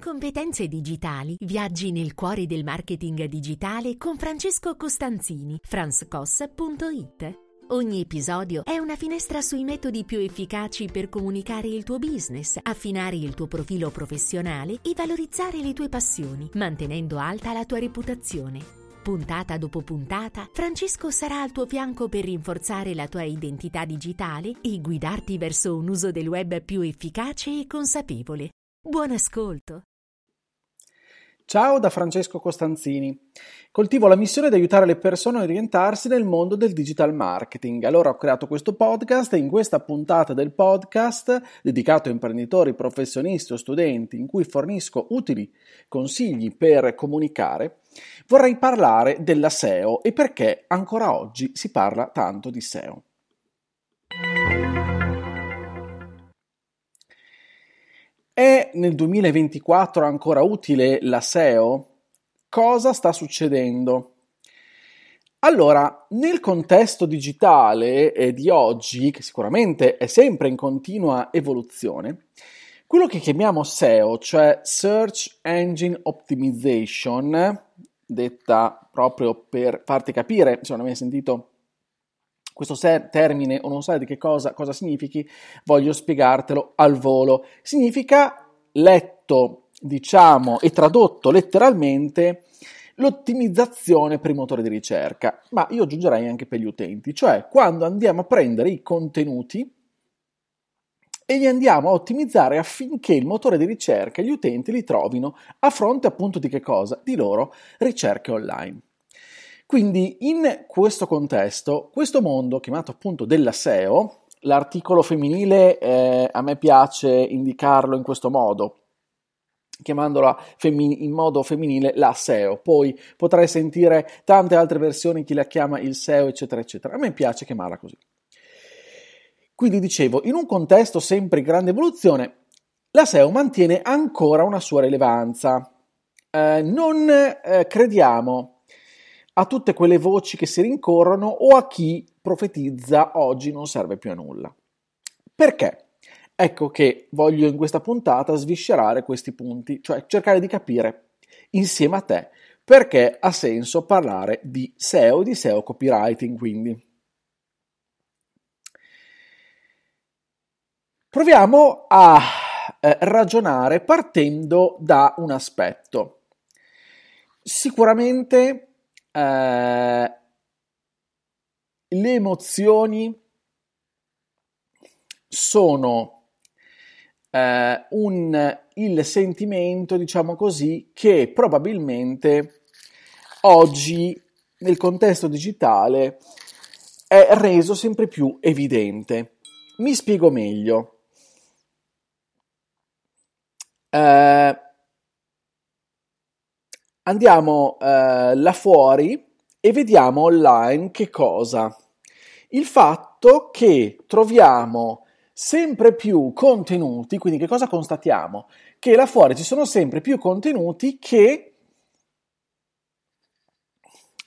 Competenze digitali viaggi nel cuore del marketing digitale con Francesco Costanzini, franscos.it. Ogni episodio è una finestra sui metodi più efficaci per comunicare il tuo business, affinare il tuo profilo professionale e valorizzare le tue passioni, mantenendo alta la tua reputazione. Puntata dopo puntata, Francesco sarà al tuo fianco per rinforzare la tua identità digitale e guidarti verso un uso del web più efficace e consapevole. Buon ascolto! Ciao da Francesco Costanzini. Coltivo la missione di aiutare le persone a orientarsi nel mondo del digital marketing. Allora ho creato questo podcast e in questa puntata del podcast, dedicato a imprenditori, professionisti o studenti, in cui fornisco utili consigli per comunicare, vorrei parlare della SEO e perché ancora oggi si parla tanto di SEO. È nel 2024 ancora utile la SEO? Cosa sta succedendo? Allora, nel contesto digitale di oggi, che sicuramente è sempre in continua evoluzione, quello che chiamiamo SEO, cioè Search Engine Optimization, detta proprio per farti capire, se non hai sentito questo termine o non sai di che cosa, cosa significhi, voglio spiegartelo al volo. Significa letto, diciamo, e tradotto letteralmente l'ottimizzazione per i motori di ricerca, ma io aggiungerei anche per gli utenti, cioè quando andiamo a prendere i contenuti e li andiamo a ottimizzare affinché il motore di ricerca e gli utenti li trovino a fronte appunto di che cosa? Di loro ricerche online. Quindi in questo contesto, questo mondo chiamato appunto della SEO, l'articolo femminile eh, a me piace indicarlo in questo modo, chiamandola femmini- in modo femminile la SEO. Poi potrai sentire tante altre versioni, chi la chiama il SEO, eccetera, eccetera. A me piace chiamarla così. Quindi dicevo, in un contesto sempre in grande evoluzione, la SEO mantiene ancora una sua rilevanza. Eh, non eh, crediamo a tutte quelle voci che si rincorrono o a chi profetizza oggi non serve più a nulla. Perché? Ecco che voglio in questa puntata sviscerare questi punti, cioè cercare di capire insieme a te perché ha senso parlare di SEO, di SEO copywriting quindi. Proviamo a eh, ragionare partendo da un aspetto. Sicuramente eh, le emozioni sono eh, un, il sentimento, diciamo così, che probabilmente oggi nel contesto digitale è reso sempre più evidente. Mi spiego meglio. Eh, andiamo eh, là fuori e vediamo online che cosa? Il fatto che troviamo sempre più contenuti, quindi che cosa constatiamo? Che là fuori ci sono sempre più contenuti che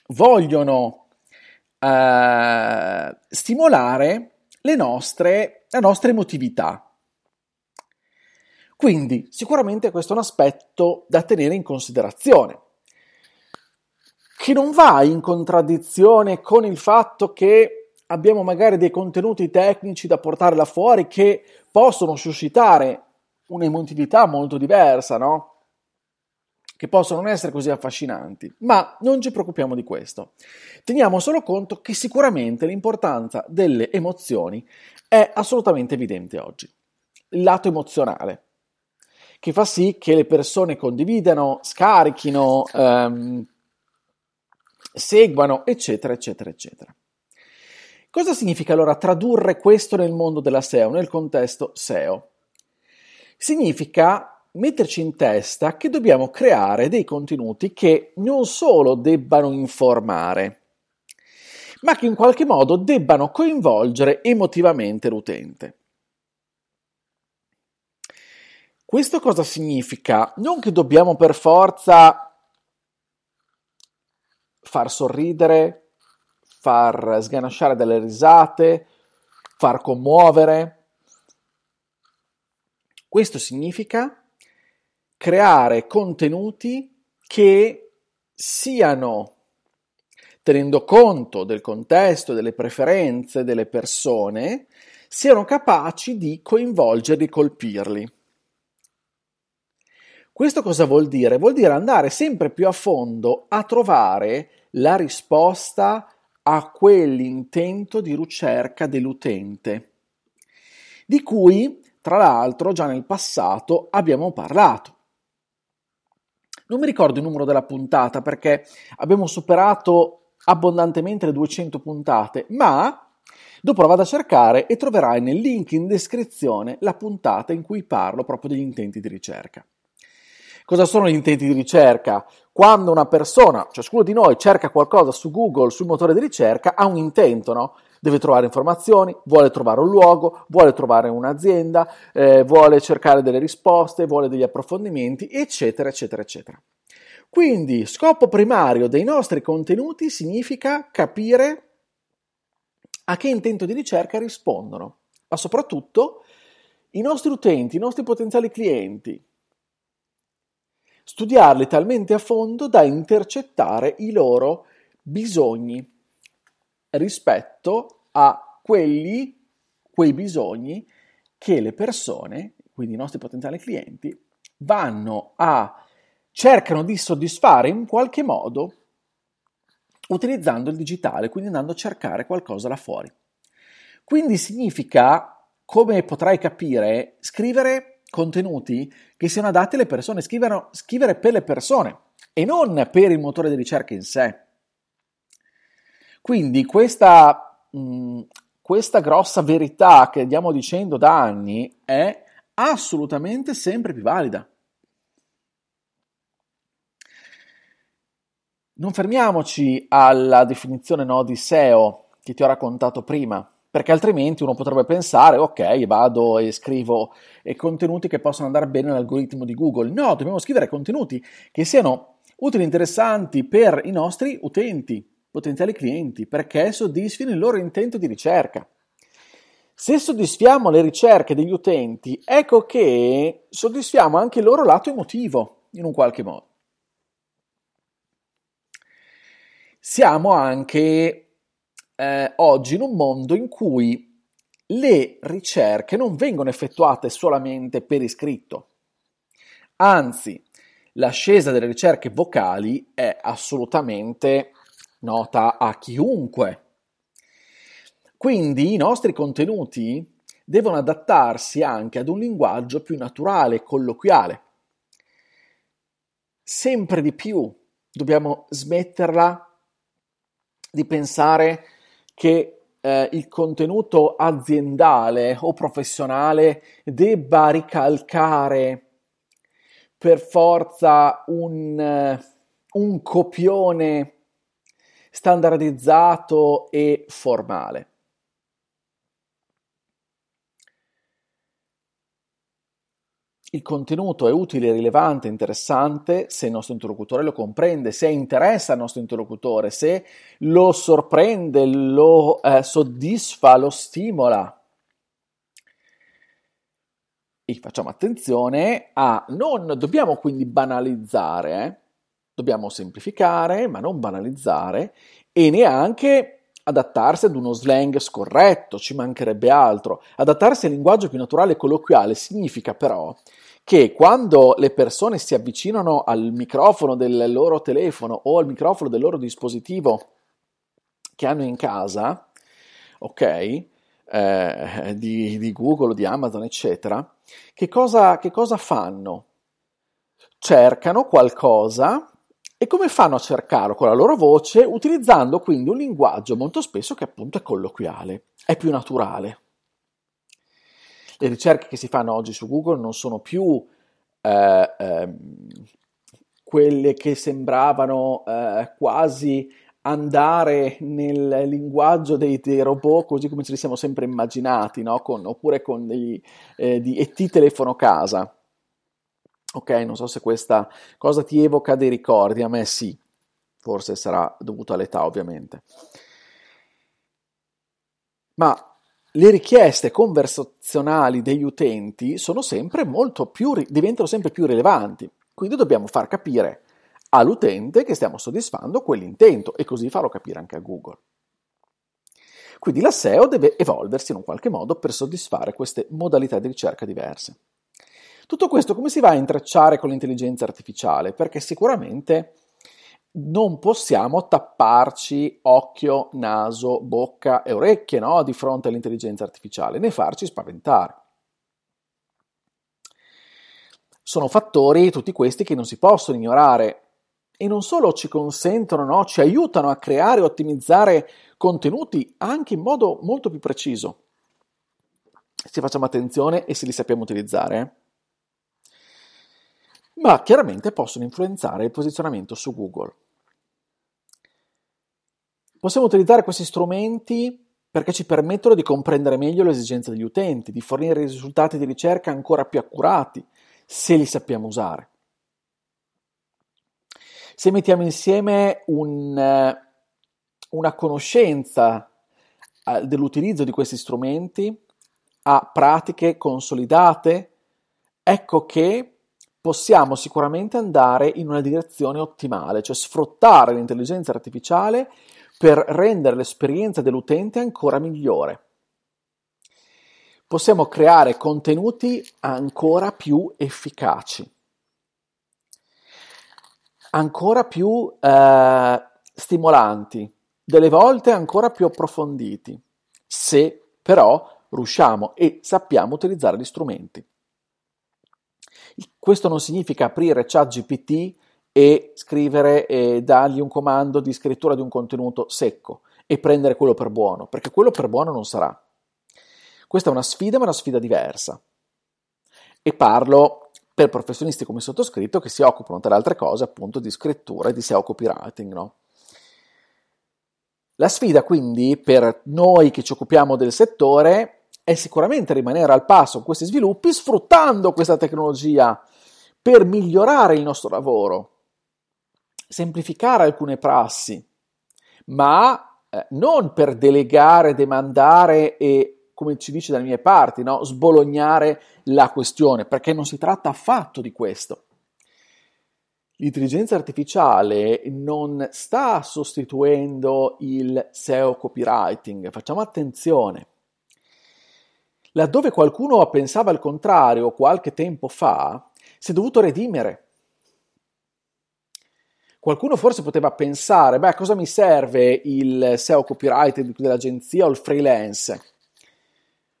vogliono eh, stimolare nostre, la nostra emotività. Quindi sicuramente questo è un aspetto da tenere in considerazione che non va in contraddizione con il fatto che abbiamo magari dei contenuti tecnici da portare là fuori che possono suscitare un'emotività molto diversa, no? Che possono non essere così affascinanti, ma non ci preoccupiamo di questo. Teniamo solo conto che sicuramente l'importanza delle emozioni è assolutamente evidente oggi. Il lato emozionale, che fa sì che le persone condividano, scarichino, ehm, seguano, eccetera, eccetera, eccetera. Cosa significa allora tradurre questo nel mondo della SEO, nel contesto SEO? Significa metterci in testa che dobbiamo creare dei contenuti che non solo debbano informare, ma che in qualche modo debbano coinvolgere emotivamente l'utente. Questo cosa significa? Non che dobbiamo per forza far sorridere, far sganasciare delle risate, far commuovere. Questo significa creare contenuti che siano, tenendo conto del contesto, delle preferenze delle persone, siano capaci di coinvolgerli, colpirli. Questo cosa vuol dire? Vuol dire andare sempre più a fondo a trovare la risposta a quell'intento di ricerca dell'utente, di cui tra l'altro già nel passato abbiamo parlato. Non mi ricordo il numero della puntata perché abbiamo superato abbondantemente le 200 puntate, ma dopo la vado a cercare e troverai nel link in descrizione la puntata in cui parlo proprio degli intenti di ricerca. Cosa sono gli intenti di ricerca? Quando una persona, ciascuno di noi, cerca qualcosa su Google, sul motore di ricerca, ha un intento, no? Deve trovare informazioni, vuole trovare un luogo, vuole trovare un'azienda, eh, vuole cercare delle risposte, vuole degli approfondimenti, eccetera, eccetera, eccetera. Quindi, scopo primario dei nostri contenuti significa capire a che intento di ricerca rispondono, ma soprattutto i nostri utenti, i nostri potenziali clienti, studiarli talmente a fondo da intercettare i loro bisogni rispetto a quelli, quei bisogni che le persone, quindi i nostri potenziali clienti, vanno a cercano di soddisfare in qualche modo utilizzando il digitale, quindi andando a cercare qualcosa là fuori. Quindi significa, come potrai capire, scrivere contenuti che siano adatti alle persone, scrivere, scrivere per le persone e non per il motore di ricerca in sé. Quindi questa, mh, questa grossa verità che andiamo dicendo da anni è assolutamente sempre più valida. Non fermiamoci alla definizione no, di SEO che ti ho raccontato prima perché altrimenti uno potrebbe pensare, ok, vado e scrivo contenuti che possono andare bene nell'algoritmo di Google. No, dobbiamo scrivere contenuti che siano utili e interessanti per i nostri utenti, potenziali clienti, perché soddisfino il loro intento di ricerca. Se soddisfiamo le ricerche degli utenti, ecco che soddisfiamo anche il loro lato emotivo, in un qualche modo. Siamo anche eh, oggi in un mondo in cui le ricerche non vengono effettuate solamente per iscritto, anzi l'ascesa delle ricerche vocali è assolutamente nota a chiunque. Quindi i nostri contenuti devono adattarsi anche ad un linguaggio più naturale e colloquiale. Sempre di più dobbiamo smetterla di pensare che eh, il contenuto aziendale o professionale debba ricalcare per forza un, uh, un copione standardizzato e formale. Il contenuto è utile, rilevante, interessante se il nostro interlocutore lo comprende, se interessa al nostro interlocutore, se lo sorprende, lo eh, soddisfa, lo stimola. E facciamo attenzione a non dobbiamo quindi banalizzare, eh? dobbiamo semplificare, ma non banalizzare e neanche adattarsi ad uno slang scorretto, ci mancherebbe altro. Adattarsi al linguaggio più naturale e colloquiale significa però che quando le persone si avvicinano al microfono del loro telefono o al microfono del loro dispositivo che hanno in casa, ok, eh, di, di, Google, di Amazon, eccetera, che cosa, che cosa fanno? Cercano qualcosa e come fanno a cercarlo con la loro voce? Utilizzando quindi un linguaggio molto spesso che appunto è colloquiale, è più naturale le ricerche che si fanno oggi su Google non sono più eh, eh, quelle che sembravano eh, quasi andare nel linguaggio dei, dei, robot così come ce li siamo sempre immaginati, no? con, oppure con degli eh, di ET telefono casa. Ok, non so se questa cosa ti evoca dei ricordi, a me sì, forse sarà dovuto all'età ovviamente. Ma le richieste conversazionali degli utenti sempre più, diventano sempre più rilevanti. Quindi dobbiamo far capire all'utente che stiamo soddisfando quell'intento e così farlo capire anche a Google. Quindi la SEO deve evolversi in un qualche modo per soddisfare queste modalità di ricerca diverse. Tutto questo come si va a intrecciare con l'intelligenza artificiale? Perché sicuramente non possiamo tapparci occhio, naso, bocca e orecchie no? di fronte all'intelligenza artificiale, né farci spaventare. Sono fattori tutti questi che non si possono ignorare e non solo ci consentono, no? ci aiutano a creare e ottimizzare contenuti anche in modo molto più preciso. Se facciamo attenzione e se li sappiamo utilizzare. Ma chiaramente possono influenzare il posizionamento su Google. Possiamo utilizzare questi strumenti perché ci permettono di comprendere meglio le esigenze degli utenti, di fornire risultati di ricerca ancora più accurati, se li sappiamo usare. Se mettiamo insieme un, eh, una conoscenza eh, dell'utilizzo di questi strumenti a pratiche consolidate, ecco che possiamo sicuramente andare in una direzione ottimale, cioè sfruttare l'intelligenza artificiale per rendere l'esperienza dell'utente ancora migliore. Possiamo creare contenuti ancora più efficaci, ancora più eh, stimolanti, delle volte ancora più approfonditi, se però riusciamo e sappiamo utilizzare gli strumenti. Questo non significa aprire ChatGPT e scrivere e dargli un comando di scrittura di un contenuto secco e prendere quello per buono, perché quello per buono non sarà. Questa è una sfida, ma una sfida diversa. E parlo per professionisti come sottoscritto che si occupano, tra le altre cose, appunto di scrittura e di SEO copywriting. No? La sfida quindi per noi che ci occupiamo del settore è sicuramente rimanere al passo con questi sviluppi sfruttando questa tecnologia per migliorare il nostro lavoro, semplificare alcune prassi, ma eh, non per delegare, demandare e, come ci dice dalle mie parti, no, sbolognare la questione, perché non si tratta affatto di questo. L'intelligenza artificiale non sta sostituendo il SEO copywriting, facciamo attenzione. Laddove qualcuno pensava il contrario qualche tempo fa, si è dovuto redimere. Qualcuno forse poteva pensare, beh, cosa mi serve il SEO copywriter dell'agenzia o il freelance?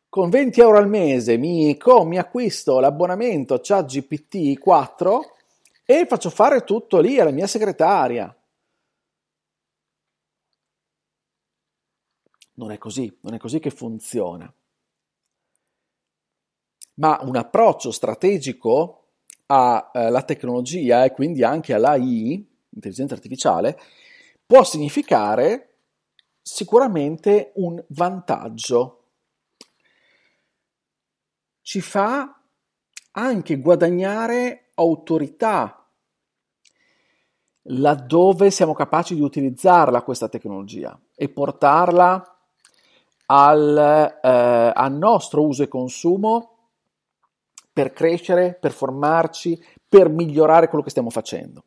Con 20 euro al mese mi, com, mi acquisto l'abbonamento ChatGPT 4 e faccio fare tutto lì alla mia segretaria. Non è così, non è così che funziona ma un approccio strategico alla eh, tecnologia e quindi anche all'AI, intelligenza artificiale, può significare sicuramente un vantaggio. Ci fa anche guadagnare autorità laddove siamo capaci di utilizzarla questa tecnologia e portarla al, eh, al nostro uso e consumo per crescere, per formarci, per migliorare quello che stiamo facendo.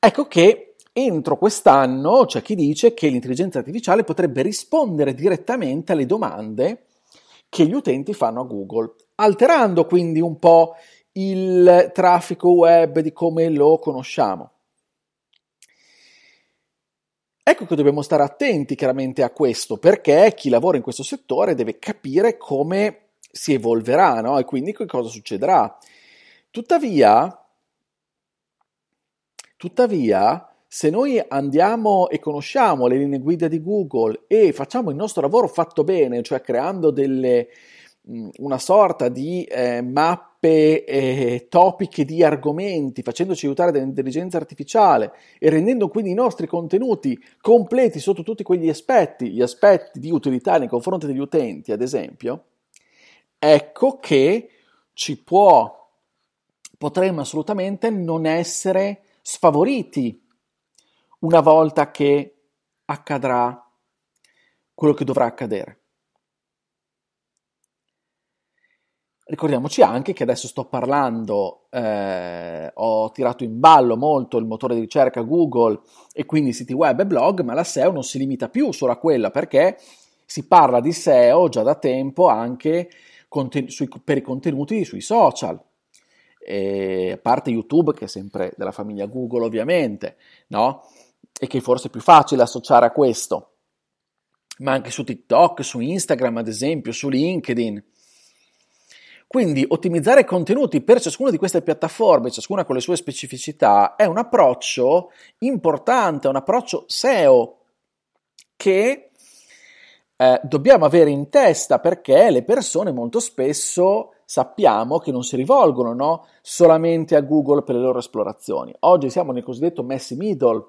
Ecco che entro quest'anno c'è chi dice che l'intelligenza artificiale potrebbe rispondere direttamente alle domande che gli utenti fanno a Google, alterando quindi un po' il traffico web di come lo conosciamo. Ecco che dobbiamo stare attenti chiaramente a questo, perché chi lavora in questo settore deve capire come si evolverà no? e quindi che cosa succederà. Tuttavia, tuttavia, se noi andiamo e conosciamo le linee guida di Google e facciamo il nostro lavoro fatto bene, cioè creando delle, una sorta di eh, mappe eh, topiche di argomenti, facendoci aiutare dall'intelligenza artificiale e rendendo quindi i nostri contenuti completi sotto tutti quegli aspetti, gli aspetti di utilità nei confronti degli utenti, ad esempio, ecco che ci può, potremmo assolutamente non essere sfavoriti una volta che accadrà quello che dovrà accadere. Ricordiamoci anche che adesso sto parlando, eh, ho tirato in ballo molto il motore di ricerca Google e quindi siti web e blog, ma la SEO non si limita più solo a quella perché si parla di SEO già da tempo anche conten- sui, per i contenuti sui social. E, a parte YouTube, che è sempre della famiglia Google ovviamente, no? E che forse è più facile associare a questo, ma anche su TikTok, su Instagram ad esempio, su LinkedIn quindi ottimizzare contenuti per ciascuna di queste piattaforme, ciascuna con le sue specificità, è un approccio importante, un approccio SEO che eh, dobbiamo avere in testa perché le persone molto spesso sappiamo che non si rivolgono no, solamente a Google per le loro esplorazioni. Oggi siamo nel cosiddetto messy middle,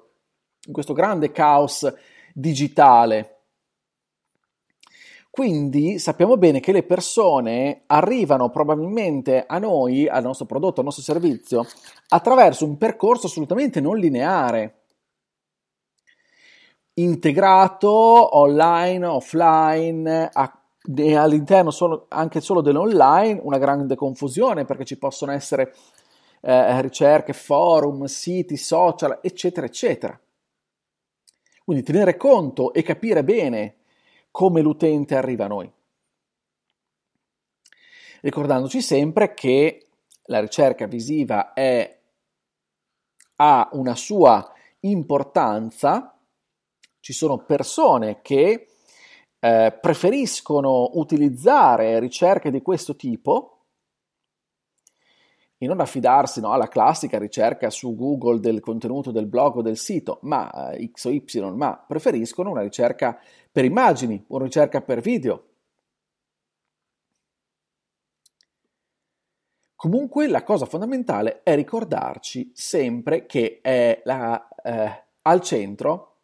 in questo grande caos digitale quindi sappiamo bene che le persone arrivano probabilmente a noi, al nostro prodotto, al nostro servizio, attraverso un percorso assolutamente non lineare, integrato online, offline, e all'interno solo, anche solo dell'online una grande confusione perché ci possono essere eh, ricerche, forum, siti, social, eccetera, eccetera. Quindi tenere conto e capire bene come l'utente arriva a noi. Ricordandoci sempre che la ricerca visiva è, ha una sua importanza, ci sono persone che eh, preferiscono utilizzare ricerche di questo tipo e non affidarsi no, alla classica ricerca su Google del contenuto del blog o del sito, ma eh, X o Y, ma preferiscono una ricerca per immagini, una ricerca per video. Comunque la cosa fondamentale è ricordarci sempre che è la, eh, al centro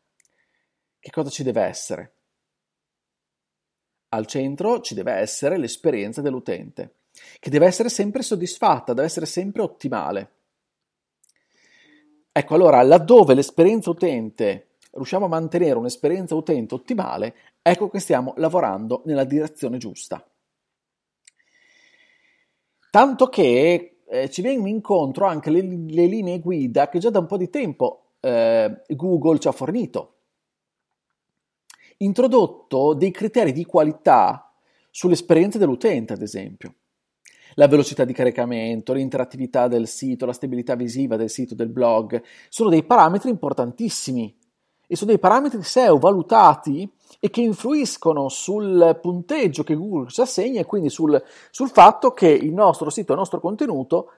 che cosa ci deve essere. Al centro ci deve essere l'esperienza dell'utente, che deve essere sempre soddisfatta, deve essere sempre ottimale. Ecco, allora, laddove l'esperienza utente riusciamo a mantenere un'esperienza utente ottimale, ecco che stiamo lavorando nella direzione giusta. Tanto che eh, ci vengono incontro anche le, le, linee guida che già da un po' di tempo eh, Google ci ha fornito. Introdotto dei criteri di qualità sull'esperienza dell'utente, ad esempio. La velocità di caricamento, l'interattività del sito, la stabilità visiva del sito, del blog, sono dei parametri importantissimi e sono dei parametri SEO valutati e che influiscono sul punteggio che Google ci assegna e quindi sul, sul fatto che il nostro sito, il nostro contenuto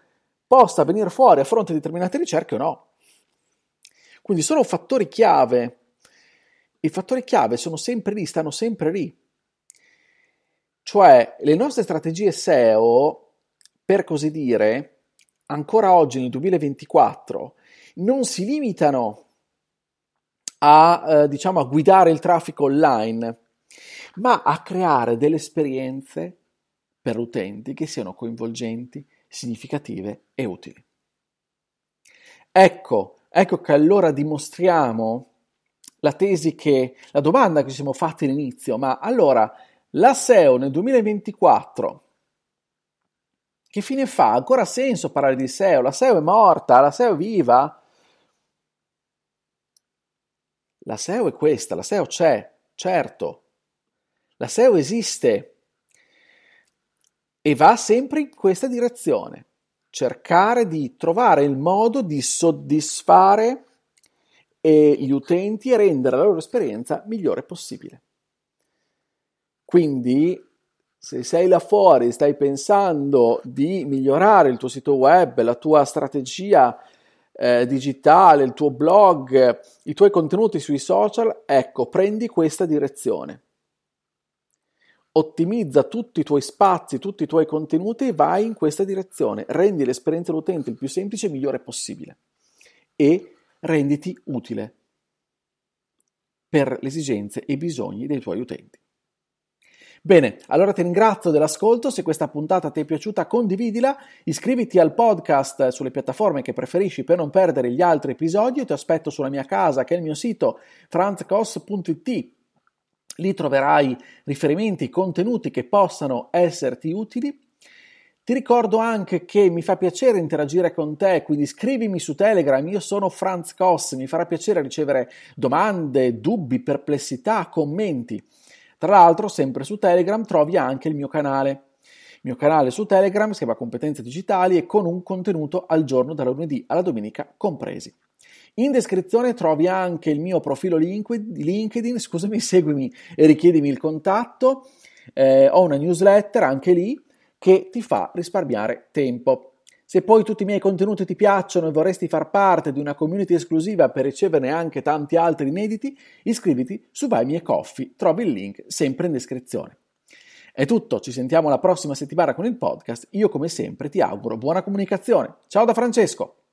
possa venire fuori a fronte di determinate ricerche o no. Quindi sono fattori chiave. I fattori chiave sono sempre lì, stanno sempre lì. Cioè, le nostre strategie SEO, per così dire, ancora oggi nel 2024, non si limitano a, eh, diciamo, a guidare il traffico online, ma a creare delle esperienze per utenti che siano coinvolgenti, significative e utili. Ecco, ecco che allora dimostriamo la tesi che, la domanda che ci siamo fatti all'inizio, ma allora la SEO nel 2024 che fine fa? Ancora senso parlare di SEO? La SEO è morta, la SEO è viva? La SEO è questa, la SEO c'è, certo. La SEO esiste e va sempre in questa direzione. Cercare di trovare il modo di soddisfare gli utenti e rendere la loro esperienza migliore possibile. Quindi, se sei là fuori, stai pensando di migliorare il tuo sito web, la tua strategia eh, digitale, il tuo blog, i tuoi contenuti sui social, ecco, prendi questa direzione. Ottimizza tutti i tuoi spazi, tutti i tuoi contenuti e vai in questa direzione. Rendi l'esperienza dell'utente il più semplice e migliore possibile. E renditi utile per le esigenze e i bisogni dei tuoi utenti. Bene, allora ti ringrazio dell'ascolto, se questa puntata ti è piaciuta condividila, iscriviti al podcast sulle piattaforme che preferisci per non perdere gli altri episodi, io ti aspetto sulla mia casa che è il mio sito franzcos.it, lì troverai riferimenti, contenuti che possano esserti utili. Ti ricordo anche che mi fa piacere interagire con te, quindi scrivimi su Telegram, io sono Franz Koss, mi farà piacere ricevere domande, dubbi, perplessità, commenti. Tra l'altro, sempre su Telegram trovi anche il mio canale. Il mio canale su Telegram si chiama Competenze Digitali e con un contenuto al giorno dalla lunedì alla domenica compresi. In descrizione trovi anche il mio profilo LinkedIn, scusami, seguimi e richiedimi il contatto. Eh, ho una newsletter anche lì che ti fa risparmiare tempo. Se poi tutti i miei contenuti ti piacciono e vorresti far parte di una community esclusiva per riceverne anche tanti altri inediti, iscriviti su Buy Me Coffee, trovi il link sempre in descrizione. È tutto, ci sentiamo la prossima settimana con il podcast. Io come sempre ti auguro buona comunicazione. Ciao da Francesco!